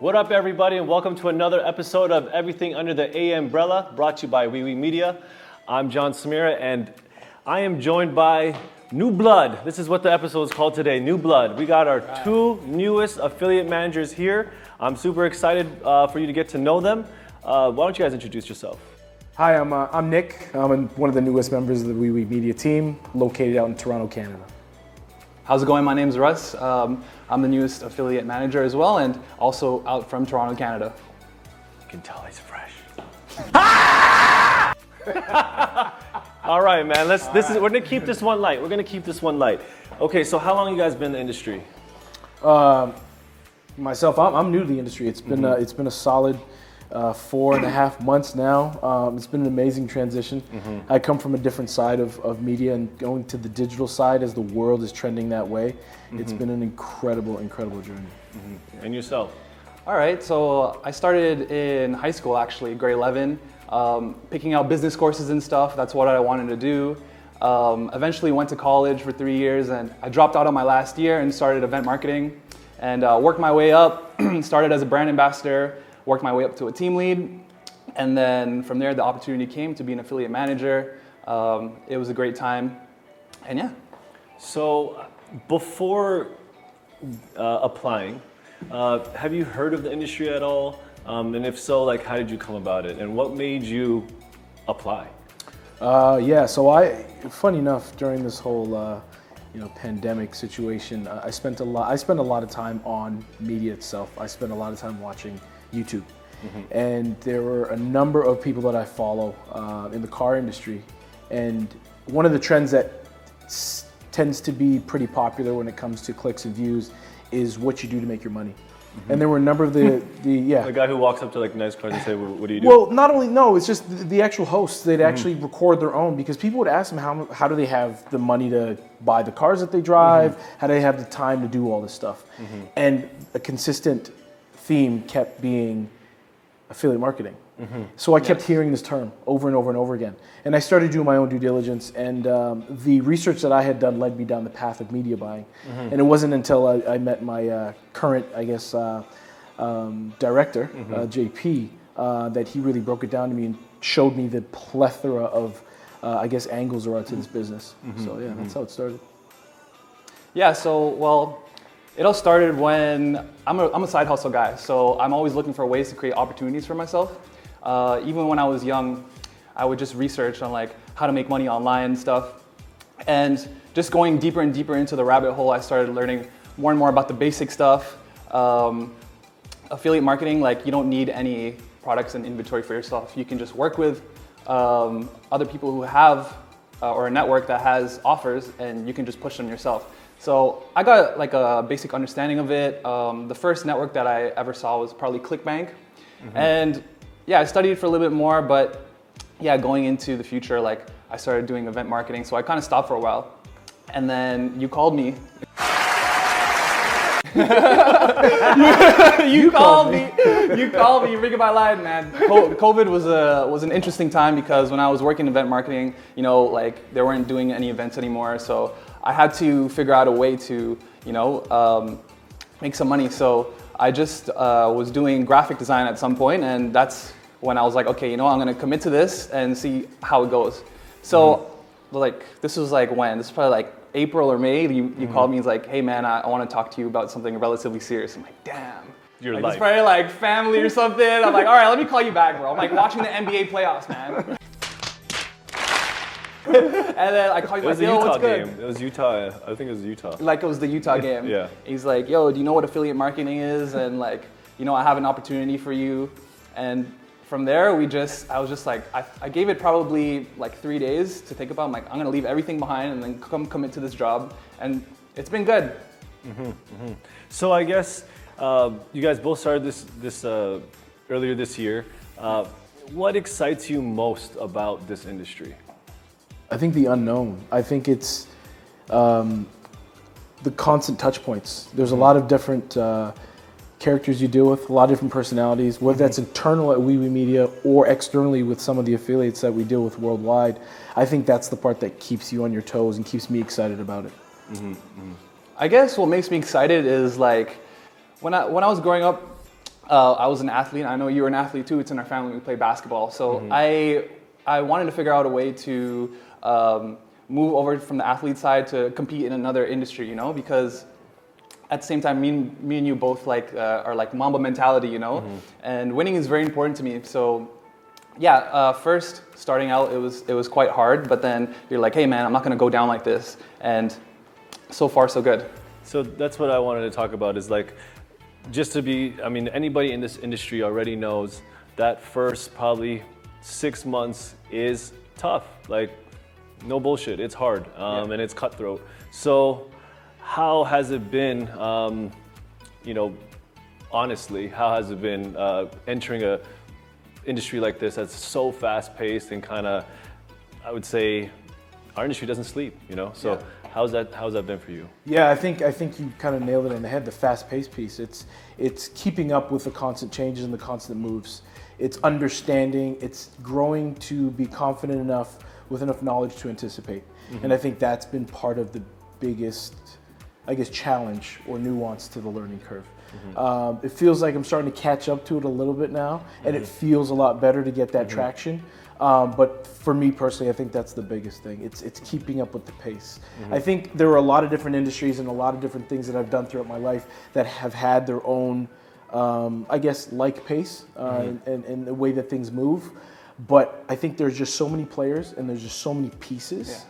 What up, everybody, and welcome to another episode of Everything Under the A Umbrella, brought to you by Wewe Media. I'm John Samira, and I am joined by New Blood. This is what the episode is called today New Blood. We got our two newest affiliate managers here. I'm super excited uh, for you to get to know them. Uh, why don't you guys introduce yourself? Hi, I'm, uh, I'm Nick. I'm one of the newest members of the Wewe Media team, located out in Toronto, Canada. How's it going? My name's Russ. Um, I'm the newest affiliate manager as well, and also out from Toronto, Canada. You can tell he's fresh. All right, man. Let's. This is. We're gonna keep this one light. We're gonna keep this one light. Okay. So, how long you guys been in the industry? Myself, I'm, I'm new to the industry. It's been uh, it's been a solid uh, four and a half months now. Um, it's been an amazing transition. I come from a different side of, of media and going to the digital side as the world is trending that way. It's been an incredible, incredible journey. And yourself? All right, so I started in high school actually, grade 11, um, picking out business courses and stuff. That's what I wanted to do. Um, eventually went to college for three years and I dropped out on my last year and started event marketing and uh, worked my way up. started as a brand ambassador, worked my way up to a team lead, and then from there the opportunity came to be an affiliate manager. Um, it was a great time, and yeah. So, before uh, applying, uh, have you heard of the industry at all? Um, and if so, like, how did you come about it? And what made you apply? Uh, yeah, so I, funny enough, during this whole uh, you know pandemic situation, uh, I spent a lot. I spent a lot of time on media itself. I spent a lot of time watching YouTube, mm-hmm. and there were a number of people that I follow uh, in the car industry, and one of the trends that s- tends to be pretty popular when it comes to clicks and views is what you do to make your money. Mm-hmm. And there were a number of the the yeah The guy who walks up to like nice cars and say, "What what do you do?" well, not only no, it's just the, the actual hosts. They'd mm-hmm. actually record their own because people would ask them how how do they have the money to buy the cars that they drive? How do they have the time to do all this stuff? And a consistent theme kept being affiliate marketing. So I kept hearing this term over and over and over again. And I started doing my own due diligence, and um, the research that I had done led me down the path of media buying. And it wasn't until I, I met my uh, current, I guess, uh, um, director, uh, JP, uh, that he really broke it down to me and showed me the plethora of, uh, I guess, angles there are to this business. So yeah, that's how it started. Yeah, so well, it all started when I'm a, I'm a side hustle guy, so I'm always looking for ways to create opportunities for myself. Uh, even when I was young, I would just research on like how to make money online and stuff. And just going deeper and deeper into the rabbit hole, I started learning more and more about the basic stuff. Um, affiliate marketing, like you don't need any products and inventory for yourself. You can just work with um, other people who have uh, or a network that has offers, and you can just push them yourself. So I got like a basic understanding of it. Um, the first network that I ever saw was probably ClickBank, and yeah, I studied for a little bit more, but yeah, going into the future, like I started doing event marketing, so I kind of stopped for a while, and then you called me you, called me. You called me. You're ringing my line, man. COVID was a was an interesting time because when I was working event marketing, you know, like they weren't doing any events anymore, so I had to figure out a way to, you know, um, make some money. So I just uh, was doing graphic design at some point, and that's when I was like, okay, you know, I'm gonna commit to this and see how it goes. So, like, this was like when? This is probably like April or May. You, you called me. He's like, hey man, I, I want to talk to you about something relatively serious. I'm like, damn. Your like, life. It's probably like family or something. I'm like, all right, let me call you back, bro. I'm like watching the NBA playoffs, man. and then I called you it was like, a Utah what's good? game. It was Utah. I think it was Utah. like it was the Utah game. Yeah. He's like, yo, do you know what affiliate marketing is? And like, you know, I have an opportunity for you. And from there, we just, I was just like, I, I gave it probably like three days to think about. I'm like, I'm gonna leave everything behind and then come commit to this job. And it's been good. Mm-hmm. So I guess uh, you guys both started this this uh, earlier this year. Uh, what excites you most about this industry? I think the unknown. I think it's um, the constant touch points. There's a lot of different uh, characters you deal with, a lot of different personalities, whether that's internal at Wee Media or externally with some of the affiliates that we deal with worldwide. I think that's the part that keeps you on your toes and keeps me excited about it. I guess what makes me excited is like when I when I was growing up, uh, I was an athlete. I know you were an athlete too. It's in our family. We play basketball. So I I wanted to figure out a way to um, move over from the athlete side to compete in another industry. You know, because at the same time, me and, me and you both like uh, are like Mamba mentality. You know, and winning is very important to me. So yeah, uh, first starting out, it was it was quite hard. But then you're like, hey man, I'm not gonna go down like this. And so far, so good. So that's what I wanted to talk about is like just to be I mean anybody in this industry already knows that first probably 6 months is tough. Like no bullshit, it's hard um, Yeah. and it's cutthroat. So how has it been um, you know honestly, how has it been uh, entering a industry like this that's so fast paced and kind of I would say our industry doesn't sleep, you know. So Yeah. how's that how's that been for you? Yeah, I think I think you kind of nailed it on the head. The fast-paced piece. It's it's keeping up with the constant changes and the constant moves. It's understanding. It's growing to be confident enough with enough knowledge to anticipate. And I think that's been part of the biggest, I guess, challenge or nuance to the learning curve. Um, it feels like I'm starting to catch up to it a little bit now, and it feels a lot better to get that traction. Um, but for me personally, I think that's the biggest thing. It's it's keeping up with the pace. I think there are a lot of different industries and a lot of different things that I've done throughout my life that have had their own, um, I guess, like pace uh, and, and, and the way that things move. But I think there's just so many players and there's just so many pieces,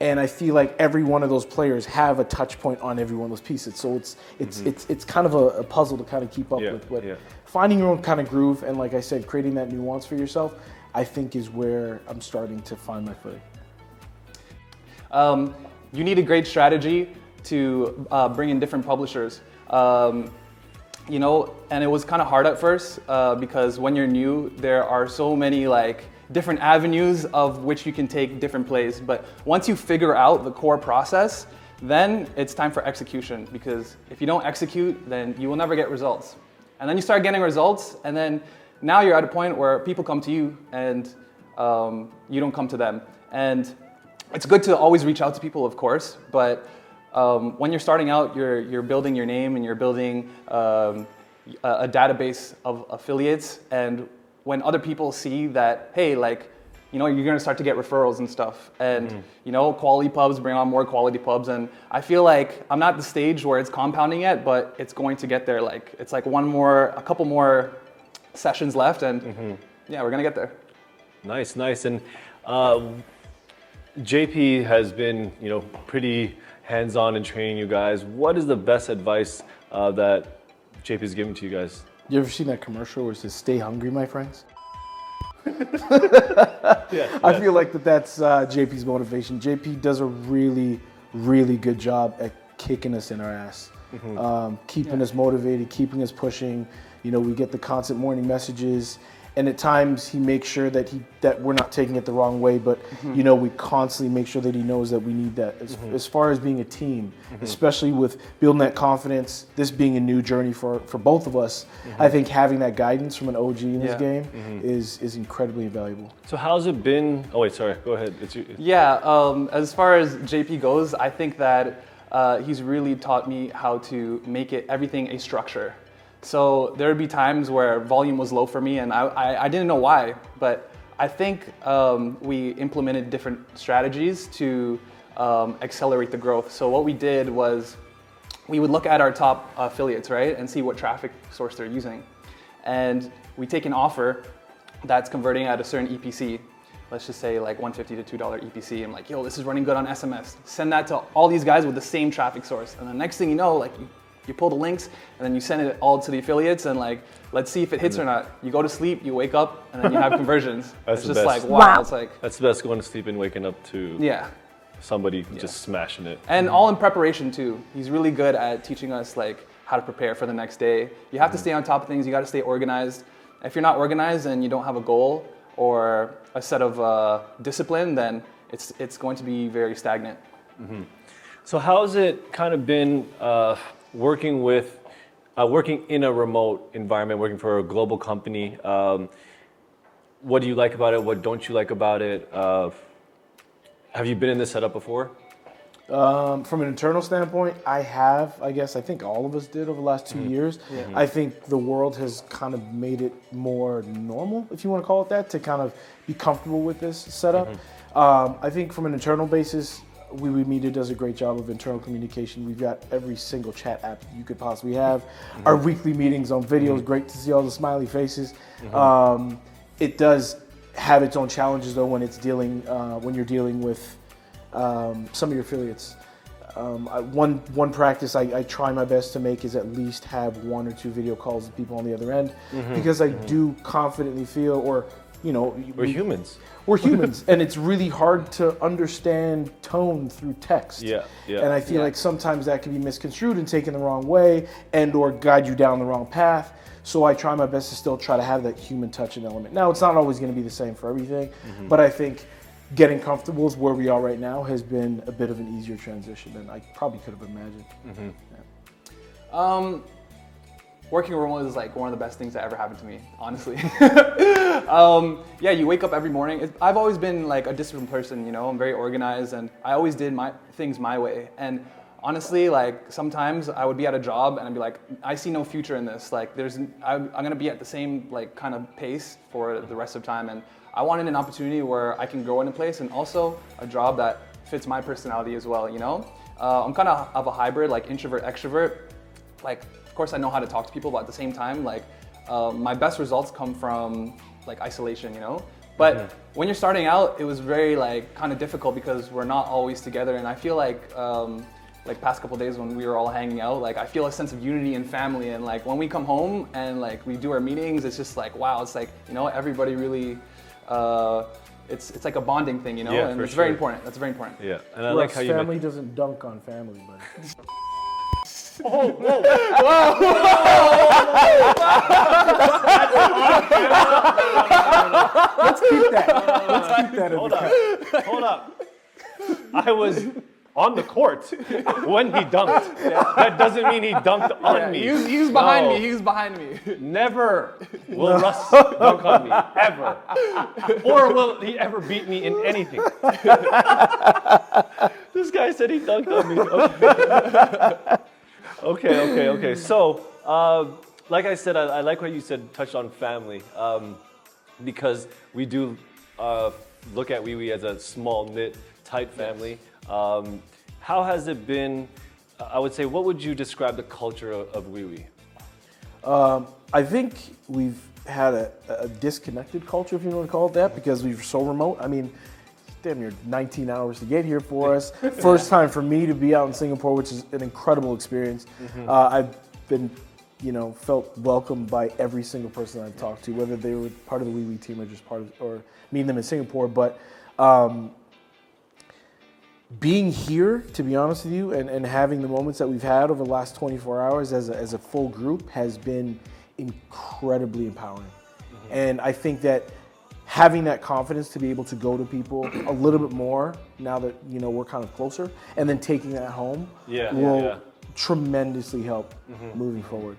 and I feel like every one of those players have a touch point on every one of those pieces. So it's it's it's it's kind of a, a puzzle to kind of keep up Yeah, with. But yeah. finding your own kind of groove and, like I said, creating that nuance for yourself, I think is where I'm starting to find my footing. Um, you need a great strategy to uh, bring in different publishers. Um, you know, and it was kind of hard at first uh, because when you're new, there are so many like different avenues of which you can take different plays. But once you figure out the core process, then it's time for execution because if you don't execute, then you will never get results. And then you start getting results, and then now you're at a point where people come to you and um, you don't come to them. And it's good to always reach out to people, of course, but um, when you're starting out, you're, you're building your name and you're building um, a, a database of affiliates. And when other people see that, hey, like, you know, you're gonna start to get referrals and stuff. And, you know, quality pubs bring on more quality pubs. And I feel like I'm not at the stage where it's compounding yet, but it's going to get there. Like, it's like one more, a couple more sessions left. And yeah, we're gonna get there. Nice, nice. And uh, JP has been, you know, pretty hands-on in training you guys. What is the best advice uh, that JP has given to you guys? You ever seen that commercial where it says "Stay hungry, my friends"? Yeah. I feel like that that's uh, JP's motivation. JP does a really, really good job at kicking us in our ass, um, keeping us motivated, keeping us pushing. You know, we get the constant morning messages, and at times he makes sure that he that we're not taking it the wrong way. But mm-hmm. you know, we constantly make sure that he knows that we need that. As, mm-hmm. as far as being a team, mm-hmm. especially with building that confidence, this being a new journey for for both of us, I think having that guidance from an OG in this Yeah. game is is incredibly valuable. So how's it been? Oh wait, sorry. Go ahead. It's you. Yeah, um, as far as JP goes, I think that uh, he's really taught me how to make it everything a structure. So there would be times where volume was low for me, and I, I, I didn't know why. But I think um, we implemented different strategies to um, accelerate the growth. So what we did was we would look at our top affiliates, right, and see what traffic source they're using. And we take an offer that's converting at a certain EPC. Let's just say like 150 to $2 EPC. I'm like, yo, this is running good on SMS. Send that to all these guys with the same traffic source. And the next thing you know, like you pull the links and then you send it all to the affiliates and like, let's see if it hits or not. You go to sleep, you wake up, and then you have conversions. That's it's the just best. like, wow. Wow. It's like, That's the best going to sleep and waking up to yeah. somebody just smashing it. And all in preparation too. He's really good at teaching us like how to prepare for the next day. You have to stay on top of things. You got to stay organized. If you're not organized and you don't have a goal or a set of uh, discipline, then it's it's going to be very stagnant. So how's it kind of been uh, working with, uh, working in a remote environment, working for a global company? Um, what do you like about it? What don't you like about it? Uh, have you been in this setup before? Um, from an internal standpoint, I have, I guess, I think all of us did over the last 2 years. I think the world has kind of made it more normal, if you want to call it that, to kind of be comfortable with this setup. Um, I think from an internal basis, Wewe Media does a great job of internal communication. We've got every single chat app you could possibly have. Our weekly meetings on video is great to see all the smiley faces. Um, it does have its own challenges though when it's dealing uh, when you're dealing with um, some of your affiliates. Um, I, one one practice I, I try my best to make is at least have one or two video calls with people on the other end because I do confidently feel, or you know, We're we- humans. we're humans, and it's really hard to understand tone through text. Yeah, yeah. And I feel like sometimes that can be misconstrued and taken the wrong way, and or guide you down the wrong path. So I try my best to still try to have that human touch and element. Now it's not always going to be the same for everything, Mm-hmm. but I think getting comfortable is where we are right now has been a bit of an easier transition than I probably could have imagined. Um, working remote is like one of the best things that ever happened to me, honestly. um, yeah, you wake up every morning. It, I've always been like a disciplined person, you know. I'm very organized, and I always did my things my way. And honestly, like sometimes I would be at a job and I'd be like, I see no future in this. Like, there's, I'm, I'm gonna be at the same like kind of pace for the rest of time, and I wanted an opportunity where I can grow in a place, and also a job that fits my personality as well. You know, uh, I'm kind of of a hybrid, like introvert extrovert like of course i know how to talk to people but at the same time like uh, my best results come from like isolation you know? But when you're starting out it was very like kind of difficult because we're not always together. And i feel like um, like past couple days when we were all hanging out like i feel a sense of unity and family. And like when we come home and like we do our meetings it's just like wow it's like you know everybody really uh, it's it's like a bonding thing you know? Yeah, and for it's very important. That's very important. Yeah, and I Russ, like how you. family men- doesn't dunk on family, but let's keep that. Let's keep that in Hold the up. Hold up. I was on the court when he dunked. That doesn't mean he dunked on Yeah, me. he was, he was behind No. me he was behind me Never will Russ dunk on me, ever. Or will he ever beat me in anything. this guy said he dunked on me. Okay, okay, okay. okay. So, uh, like I said, I, I like what you said, touched on family, um, because we do uh, look at Wewe as a small knit, tight family. Um, how has it been? I would say, what would you describe the culture of, of Wewe? I think we've had a, a disconnected culture, if you want to call it that, because we're so remote. I mean, damn near 19 hours to get here for us. First time for me to be out in Singapore, which is an incredible experience. Uh, I've been, you know, felt welcomed by every single person I've talked to, whether they were part of the Wewe team or just part of, or meeting them in Singapore. But um, being here, to be honest with you, and, and having the moments that we've had over the last 24 hours as a, as a full group has been incredibly empowering. And I think that having that confidence to be able to go to people a little bit more now that you know we're kind of closer, and then taking that home Yeah, will yeah. tremendously help moving forward.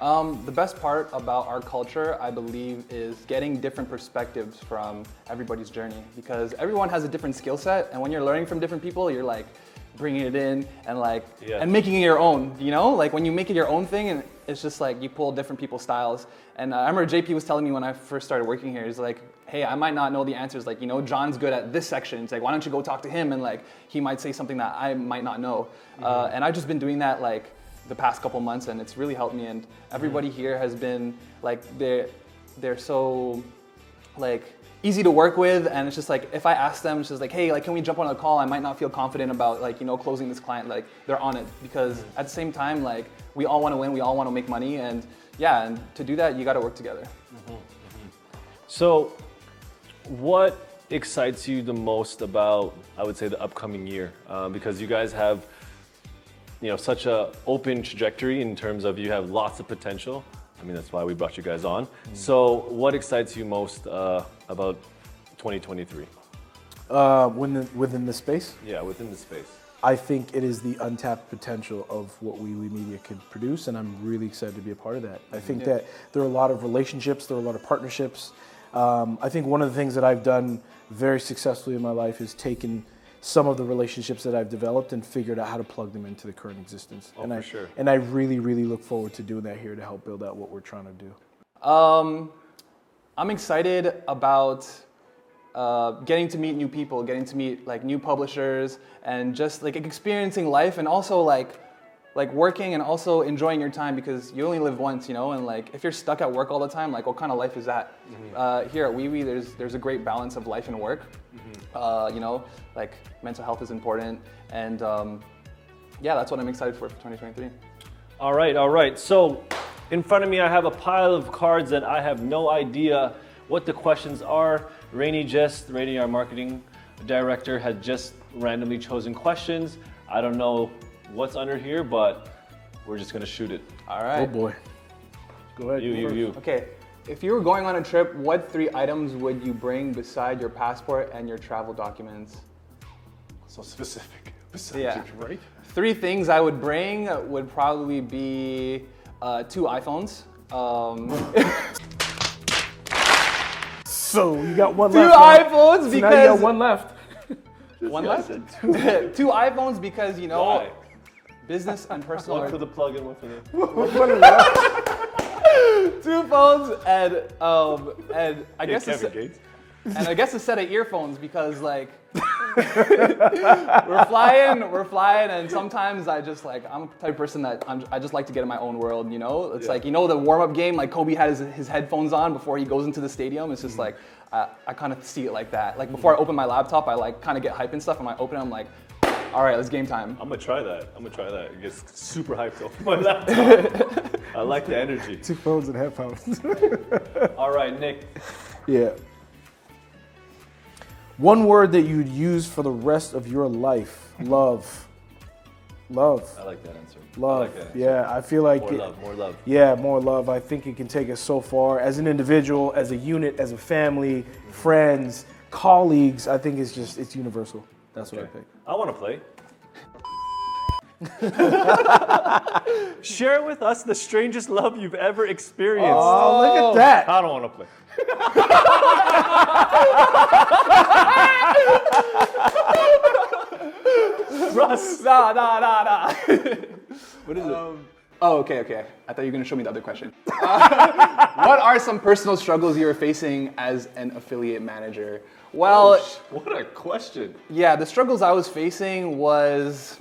Um, the best part about our culture, I believe, is getting different perspectives from everybody's journey because everyone has a different skill set, and when you're learning from different people, you're like bringing it in and like Yeah. and making it your own. You know, like when you make it your own thing, and it's just like you pull different people's styles. And uh, I remember JP was telling me when I first started working here, he's like, "Hey, I might not know the answers. Like, you know, John's good at this section. It's like, why don't you go talk to him? And like, he might say something that I might not know. Uh, and I've just been doing that like the past couple months and it's really helped me and everybody here has been like they're they're so like easy to work with and it's just like if i ask them it's just like hey like can we jump on a call? I might not feel confident about like you know closing this client like they're on it. Because mm. at the same time like we all want to win we all want to make money and yeah and to do that you got to work together. Mm-hmm, mm-hmm. So, what excites you the most about, I would say, the upcoming year? Uh, because you guys have, you know, such a open trajectory in terms of you have lots of potential. I mean, that's why we brought you guys on. So, what excites you most uh, about 2023? Uh, within, within the space, Yeah, within the space. I think it is the untapped potential of what Wee Media could produce, and I'm really excited to be a part of that. I think that there are a lot of relationships, there are a lot of partnerships. Um, I think one of the things that I've done very successfully in my life is taken some of the relationships that I've developed and figured out how to plug them into the current existence. Oh, and for I sure. and I really, really look forward to doing that here to help build out what we're trying to do. Um, I'm excited about uh, getting to meet new people, getting to meet like new publishers, and just like experiencing life, and also like like working and also enjoying your time because you only live once, you know. And like if you're stuck at work all the time, like what kind of life is that? Uh, here at WeWe, there's there's a great balance of life and work. Uh, you know, like mental health is important, and um, yeah, that's what I'm excited for for 2023. All right, all right. So, in front of me, I have a pile of cards that I have no idea what the questions are. Rainey just, Rainey, our marketing director, had just randomly chosen questions. I don't know what's under here, but we're just gonna shoot it. All right. Oh boy. Go ahead. You, go you, you. Okay, if you were going on a trip, what three items would you bring beside your passport and your travel documents? So specific. Besides Yeah. your- right? Three things I would bring would probably be uh, two iPhones. Um, So you got one two left. huh? iPhones So now you because got one left. one left. two iPhones because you know Why? Business and personal. One for the plug-in, one for the. two phones and um and I guess a Kevin se- Gates. and I guess a set of earphones because like we're flying, we're flying, and sometimes I just like I'm a type of person that I'm, I just like to get in my own world. You know, it's Yeah. like you know the warm up game, like Kobe had his, his headphones on before he goes into the stadium. It's just like I, I kind of see it like that. Like before I open my laptop, I like kind of get hype and stuff, and I open it, I'm like, all right, let's game time. I'm gonna try that. I'm gonna try that. It gets super hyped off my laptop. I like the energy. Two phones and headphones. All right, Nick. yeah. One word that you'd use for the rest of your life. Love. Love. I like that answer. I Love. like that answer. yeah, I feel like More it- love. More love. Yeah, more love. I think it can take us so far as an individual, as a unit, as a family, friends, colleagues. I think it's just it's universal. That's what I Okay. pick. I want to play. Share with us the strangest love you've ever experienced. Oh, look at that. I don't want to play. Russ. Nah, nah, nah, nah. what is it? oh, okay, okay. I thought you were gonna show me the other question. Uh, what are some personal struggles you're facing as an affiliate manager? Well, What a question. yeah, the struggles I was facing was,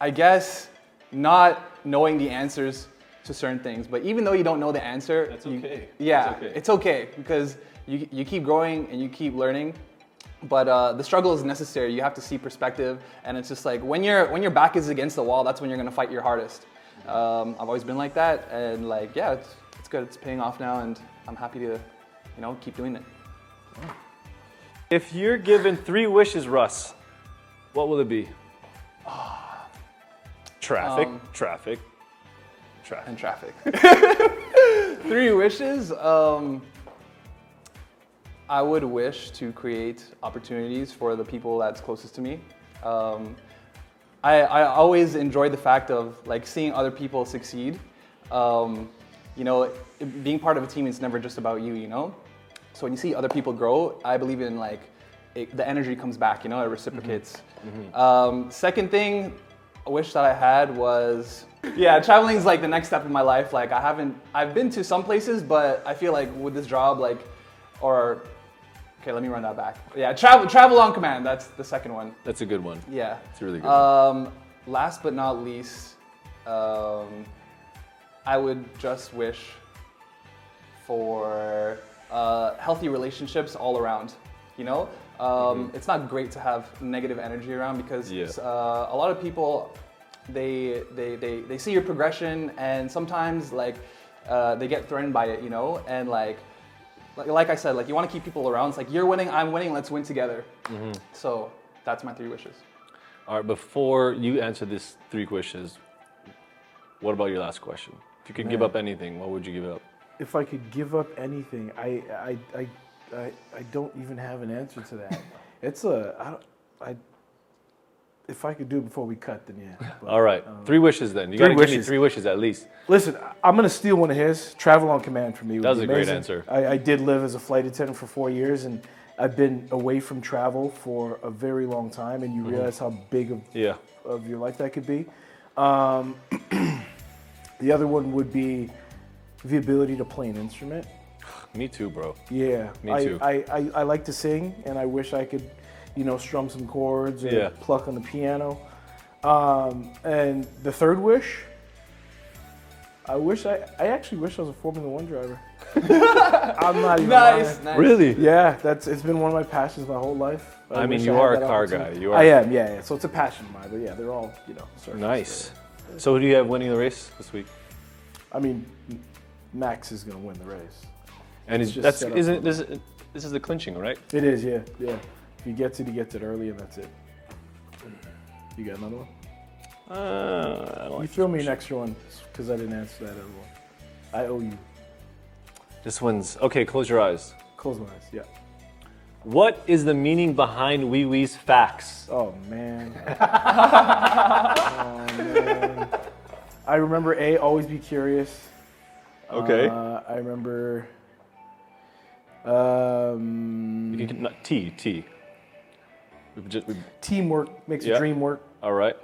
I guess, not knowing the answers to certain things. But even though you don't know the answer, That's you- okay. yeah, That's okay. it's okay because you, you keep growing and you keep learning. But uh, the struggle is necessary. You have to see perspective, and it's just like when your when your back is against the wall, that's when you're gonna fight your hardest. Um, I've always been like that, and like yeah, it's, it's good. It's paying off now, and I'm happy to, you know, keep doing it. If you're given three wishes, Russ, what will it be? Traffic, Um, traffic, traffic. and traffic. Three wishes. Um, I would wish to create opportunities for the people that's closest to me. Um, I, I always enjoy the fact of like seeing other people succeed. Um, you know, being part of a team is never just about you. You know, so when you see other people grow, I believe in like it, the energy comes back. You know, it reciprocates. Um, second thing, a wish that I had was yeah, traveling is like the next step in my life. Like I haven't, I've been to some places, but I feel like with this job, like, or okay, let me run that back. Yeah, travel, travel on command. That's the second one. That's a good one. Yeah. It's really good. Um, last but not least, um, I would just wish for uh, healthy relationships all around. You know, um, it's not great to have negative energy around because Yeah. uh, a lot of people they, they they they see your progression and sometimes like uh, they get threatened by it. You know, and like. Like, like I said, like you want to keep people around. It's like you're winning, I'm winning. Let's win together. So that's my three wishes. All right, before you answer these three wishes, what about your last question? If you could give up anything, what would you give up? If I could give up anything, I I, I, I, I don't even have an answer to that. it's a I, if I could do it before we cut, then yeah. But, All right, three wishes then. You three gotta give me wishes. three wishes at least. Listen, I'm gonna steal one of his. Travel on command for me. That was a great answer. I, I did live as a flight attendant for four years, and I've been away from travel for a very long time, and you Mm-hmm. realize how big of, Yeah. of your life that could be. Um, the other one would be the ability to play an instrument. Me too, bro. Yeah, Me I, too. I, I, I like to sing, and I wish I could, you know, strum some chords or Yeah. pluck on the piano. Um, and the third wish, I wish I, I actually wish I was a Formula One driver. I'm not even Nice, nice. Really? Yeah, that's it's been one of my passions my whole life. I mean, you had are a car guy. You are. I am, yeah, yeah. So it's a passion of mine, but yeah, they're all, you know, surface. Nice. So who do you have winning the race this week? I mean, Max is gonna win the race. And It's just that's isn't this this is the clinching, right? It is, yeah, yeah. If he gets it, he gets it early, and that's it. You got another one? Uh, You like throw me an extra one because I didn't answer that other one. I owe you. this one's okay. Close your eyes. Close my eyes. Yeah. What is the meaning behind Wewe's facts? Oh man. oh man. I remember A. Always be curious. Okay. Uh, I remember. Um, You can, not, T T. We've just, we teamwork makes Yeah. a dream work. all right.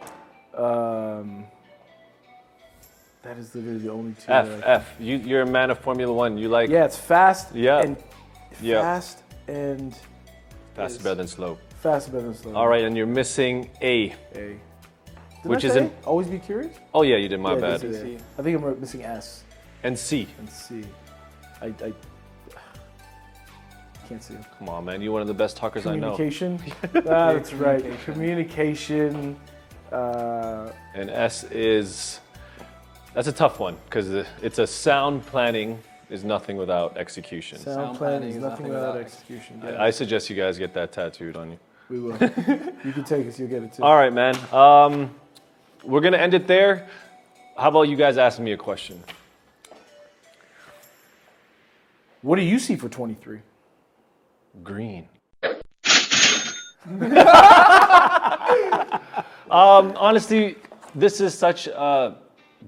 Um, that is literally the only two. F that I- F. You you're a man of Formula One. You like Yeah, it's fast. Yeah. And Yeah. fast and fast better than slow. fast better than slow. All right, and you're missing A. A. Did Which I is an always be curious. Oh yeah, you did my Yeah, bad. this is C. it. I think I'm missing S And C. and C. I, I can't see. 'em. Come on, man. You're one of the best talkers I know. Communication. ah, that's right. Communication. Uh, And S is that's a tough one because it's a sound planning is nothing without execution. sound, Sound planning planning is is nothing nothing without without execution. I, Yeah, I suggest you guys get that tattooed on you. we will. you can take us. You'll get it too. All right, man. Um, we're gonna end it there. How about you guys asking me a question? What do you see for 23? Green. um, honestly, this is such a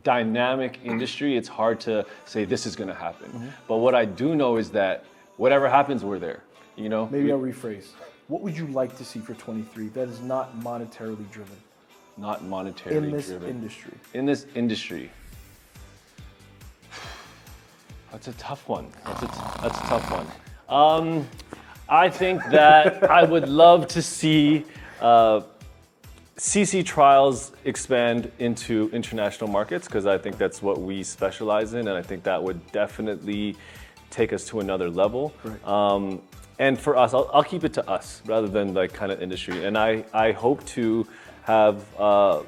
dynamic industry. It's hard to say this is going to happen. But what I do know is that whatever happens, we're there. You know, Maybe I'll rephrase. What would you like to see for 23 that is not monetarily driven not monetarily in this driven. industry? in this industry. That's a tough one. That's a, that's a tough one. Um, I think that I would love to see uh, CC trials expand into international markets because I think that's what we specialize in, and I think that would definitely take us to another level. Right. Um, and for us, I'll, I'll keep it to us rather than like kind of industry. And I, I hope to have uh,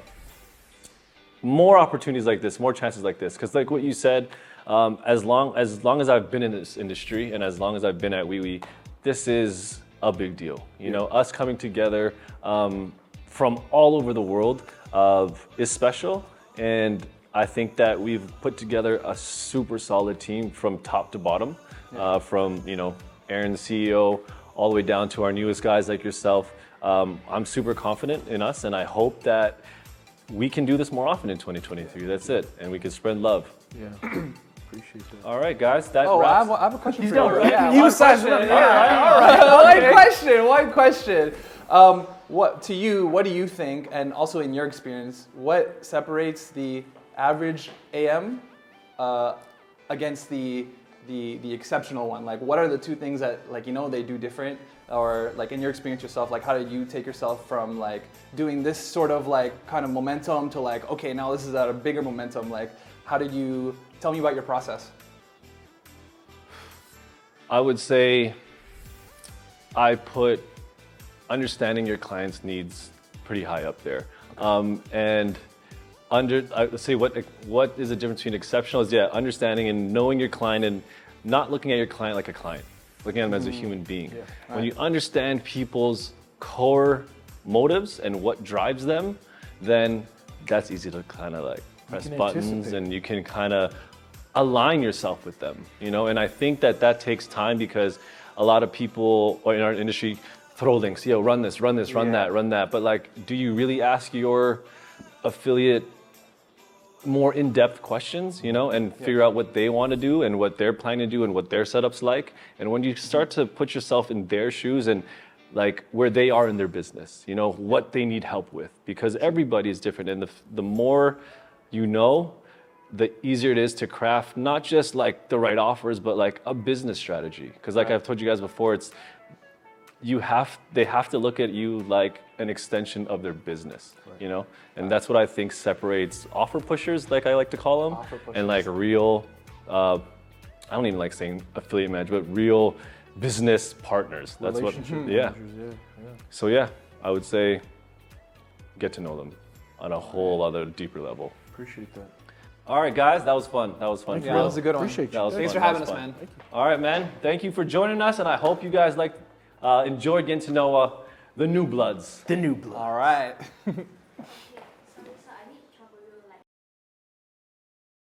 more opportunities like this, more chances like this. Because like what you said, um, as long as long as I've been in this industry and as long as I've been at WeWe, this is a big deal. You know, us coming together um, from all over the world uh, is special, and I think that we've put together a super solid team from top to bottom. Uh, from you know Aaron, the CEO, all the way down to our newest guys like yourself. Um, I'm super confident in us, and I hope that we can do this more often in 2023. That's it, and we can spread love. Yeah. Appreciate that. All right, guys. That Oh, I have, a- I have a question for got you. it. Yeah, He one was question. Yeah, all right. One question. One question. Um, what to you? What do you think? And also in your experience, what separates the average AM uh, against the the the exceptional one? Like, what are the two things that like you know they do different? Or like in your experience yourself, like how did you take yourself from like doing this sort of like kind of momentum to like okay now this is at a bigger momentum? Like how did you tell me about your process? I would say I put understanding your client's needs pretty high up there. Um, and under, I would say what what is the difference between exceptional is yeah, understanding and knowing your client and not looking at your client like a client, looking at them as a human being. When you understand people's core motives and what drives them, then that's easy to kind of like press buttons anticipate. and you can kind of align yourself with them, you know. And I think that that takes time because a lot of people or in our industry throw links. Yo, run this, run this, run Yeah. that, run that. But like, do you really ask your affiliate more in-depth questions, you know, and figure out what they want to do and what they're planning to do and what their setup's like? And when you start to put yourself in their shoes and like where they are in their business, you know, what they need help with, because everybody is different, and the the more you know, the easier it is to craft not just like the right offers, but like a business strategy. Because like I've told you guys before, it's you have they have to look at you like an extension of their business, you know, and that's what I think separates offer pushers, like I like to call them, and like real. Uh, I don't even like saying affiliate manager, but real business partners. That's what. Yeah. managers, yeah, yeah. So yeah, I would say get to know them on a whole other deeper level. Appreciate that. All right, guys, that was fun. That was fun. Yeah, that was a good one. Appreciate you. That was Thanks fun. for That having was us, fun. man. All right, man. Thank you for joining us, and I hope you guys like uh, enjoyed getting to know uh, the new bloods. The new bloods. All right.